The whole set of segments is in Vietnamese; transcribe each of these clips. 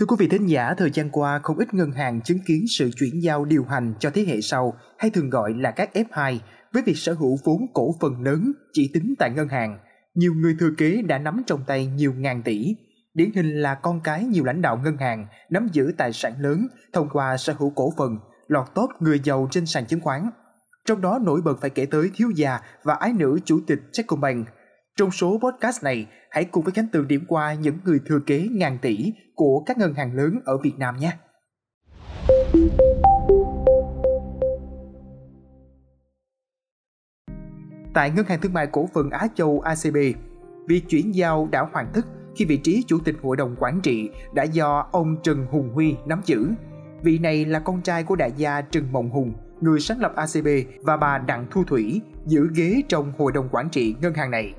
Thưa quý vị thính giả, thời gian qua không ít ngân hàng chứng kiến sự chuyển giao điều hành cho thế hệ sau hay thường gọi là các F2 với việc sở hữu vốn cổ phần lớn chỉ tính tại ngân hàng. Nhiều người thừa kế đã nắm trong tay nhiều ngàn tỷ. Điển hình là con cái nhiều lãnh đạo ngân hàng nắm giữ tài sản lớn thông qua sở hữu cổ phần, lọt top người giàu trên sàn chứng khoán. Trong đó nổi bật phải kể tới thiếu gia và ái nữ chủ tịch Techcombank. Trong số podcast này, hãy cùng với Khánh Tường điểm qua những người thừa kế ngàn tỷ của các ngân hàng lớn ở Việt Nam nhé. Tại Ngân hàng Thương mại Cổ phần Á Châu ACB, việc chuyển giao đã hoàn tất khi vị trí chủ tịch hội đồng quản trị đã do ông Trần Hùng Huy nắm giữ. Vị này là con trai của đại gia Trần Mộng Hùng, người sáng lập ACB và bà Đặng Thu Thủy giữ ghế trong hội đồng quản trị ngân hàng này.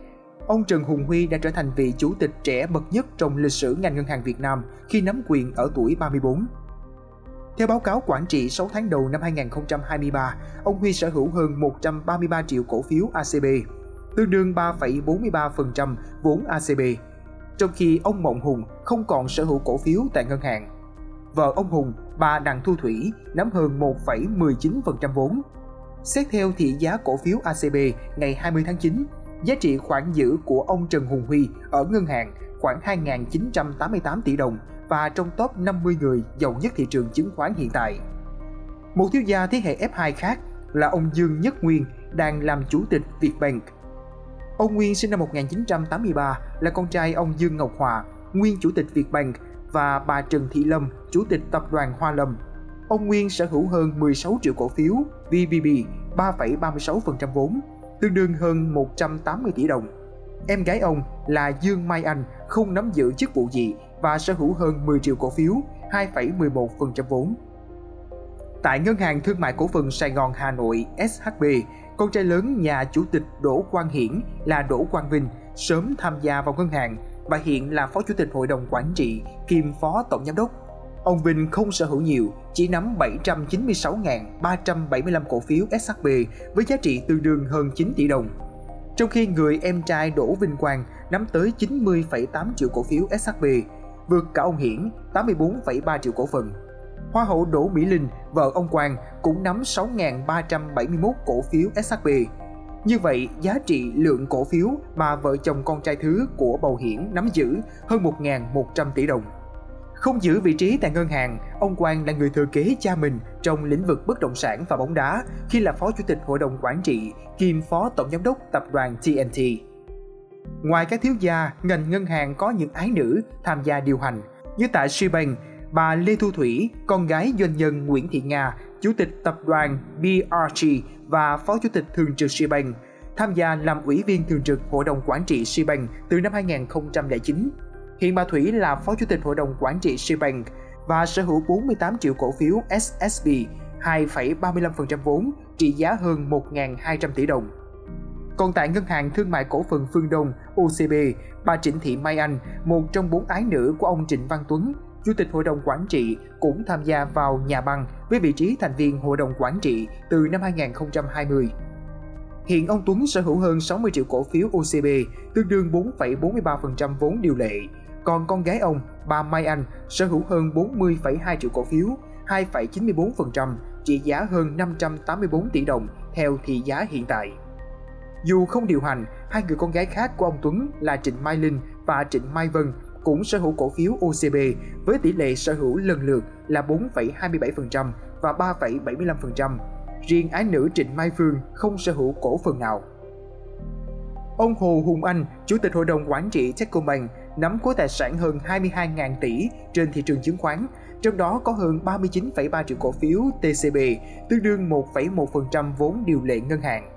Ông Trần Hùng Huy đã trở thành vị chủ tịch trẻ bậc nhất trong lịch sử ngành ngân hàng Việt Nam khi nắm quyền ở tuổi 34. Theo báo cáo quản trị 6 tháng đầu năm 2023, ông Huy sở hữu hơn 133 triệu cổ phiếu ACB, tương đương 3,43% vốn ACB, trong khi ông Mộng Hùng không còn sở hữu cổ phiếu tại ngân hàng. Vợ ông Hùng, bà Đặng Thu Thủy, nắm hơn 1,19% vốn. Xét theo thị giá cổ phiếu ACB ngày 20 tháng 9, giá trị khoản giữ của ông Trần Hùng Huy ở ngân hàng khoảng 2.988 tỷ đồng và trong top 50 người giàu nhất thị trường chứng khoán hiện tại. Một thiếu gia thế hệ F2 khác là ông Dương Nhất Nguyên đang làm chủ tịch Vietbank. Ông Nguyên sinh năm 1983 là con trai ông Dương Ngọc Hòa, nguyên chủ tịch Vietbank và bà Trần Thị Lâm, chủ tịch tập đoàn Hoa Lâm. Ông Nguyên sở hữu hơn 16 triệu cổ phiếu VBB, 3,36% vốn, tương đương hơn 180 tỷ đồng. Em gái ông là Dương Mai Anh không nắm giữ chức vụ gì và sở hữu hơn 10 triệu cổ phiếu, 2,11% vốn. Tại Ngân hàng Thương mại Cổ phần Sài Gòn Hà Nội SHB, con trai lớn nhà chủ tịch Đỗ Quang Hiển là Đỗ Quang Vinh sớm tham gia vào ngân hàng và hiện là phó chủ tịch hội đồng quản trị kiêm phó tổng giám đốc. Ông Vinh không sở hữu nhiều, chỉ nắm 796.375 cổ phiếu SHB với giá trị tương đương hơn 9 tỷ đồng. Trong khi người em trai Đỗ Vinh Quang nắm tới 90,8 triệu cổ phiếu SHB, vượt cả ông Hiển 84,3 triệu cổ phần. Hoa hậu Đỗ Mỹ Linh, vợ ông Quang, cũng nắm 6.371 cổ phiếu SHB. Như vậy, giá trị lượng cổ phiếu mà vợ chồng con trai thứ của bầu Hiển nắm giữ hơn 1.100 tỷ đồng. Không giữ vị trí tại ngân hàng, ông Quang là người thừa kế cha mình trong lĩnh vực bất động sản và bóng đá khi là phó chủ tịch hội đồng quản trị kiêm phó tổng giám đốc tập đoàn TNT. Ngoài các thiếu gia, ngành ngân hàng có những ái nữ tham gia điều hành, như tại Shibank, bà Lê Thu Thủy, con gái doanh nhân Nguyễn Thị Nga, chủ tịch tập đoàn BRG và phó chủ tịch thường trực Shibank, tham gia làm ủy viên thường trực hội đồng quản trị Shibank từ năm 2009. Hiện bà Thủy là phó chủ tịch hội đồng quản trị Shibank và sở hữu 48 triệu cổ phiếu SSB, 2,35% vốn, trị giá hơn 1.200 tỷ đồng. Còn tại Ngân hàng Thương mại Cổ phần Phương Đông UCB, bà Trịnh Thị Mai Anh, một trong bốn ái nữ của ông Trịnh Văn Tuấn, Chủ tịch Hội đồng Quản trị cũng tham gia vào nhà băng với vị trí thành viên Hội đồng Quản trị từ năm 2020. Hiện ông Tuấn sở hữu hơn 60 triệu cổ phiếu OCB, tương đương 4,43% vốn điều lệ. Còn con gái ông, bà Mai Anh, sở hữu hơn 40,2 triệu cổ phiếu, 2,94%, trị giá hơn 584 tỷ đồng theo thị giá hiện tại. Dù không điều hành, hai người con gái khác của ông Tuấn là Trịnh Mai Linh và Trịnh Mai Vân cũng sở hữu cổ phiếu OCB với tỷ lệ sở hữu lần lượt là 4,27% và 3,75%. Riêng ái nữ Trịnh Mai Phương không sở hữu cổ phần nào. Ông Hồ Hùng Anh, Chủ tịch Hội đồng Quản trị Techcombank, nắm khối tài sản hơn 22.000 tỷ trên thị trường chứng khoán, trong đó có hơn 39,3 triệu cổ phiếu TCB, tương đương 1,1% vốn điều lệ ngân hàng.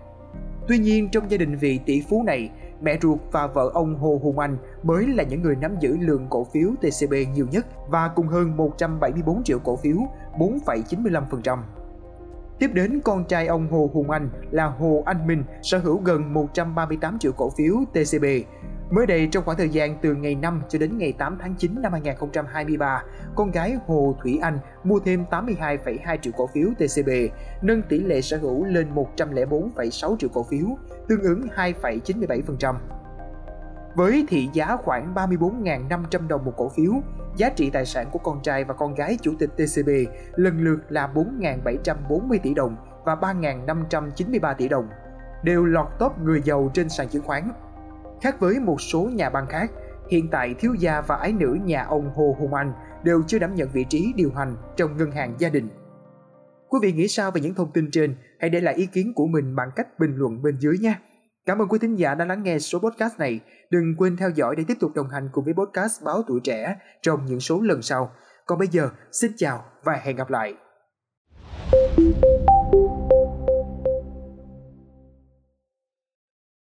Tuy nhiên, trong gia đình vị tỷ phú này, mẹ ruột và vợ ông Hồ Hùng Anh mới là những người nắm giữ lượng cổ phiếu TCB nhiều nhất và cùng hơn 174 triệu cổ phiếu, 4,95%. Tiếp đến con trai ông Hồ Hùng Anh là Hồ Anh Minh sở hữu gần 138 triệu cổ phiếu TCB. Mới đây trong khoảng thời gian từ ngày 5 cho đến ngày 8 tháng 9 năm 2023, con gái Hồ Thủy Anh mua thêm 82,2 triệu cổ phiếu TCB, nâng tỷ lệ sở hữu lên 104,6 triệu cổ phiếu, tương ứng 2,97%. Với thị giá khoảng 34.500 đồng một cổ phiếu, giá trị tài sản của con trai và con gái chủ tịch TCB lần lượt là 4.740 tỷ đồng và 3.593 tỷ đồng, đều lọt top người giàu trên sàn chứng khoán. Khác với một số nhà băng khác, hiện tại thiếu gia và ái nữ nhà ông Hồ Hùng Anh đều chưa đảm nhận vị trí điều hành trong ngân hàng gia đình. Quý vị nghĩ sao về những thông tin trên? Hãy để lại ý kiến của mình bằng cách bình luận bên dưới nha. Cảm ơn quý thính giả đã lắng nghe số podcast này. Đừng quên theo dõi để tiếp tục đồng hành cùng với podcast Báo Tuổi Trẻ trong những số lần sau. Còn bây giờ, xin chào và hẹn gặp lại.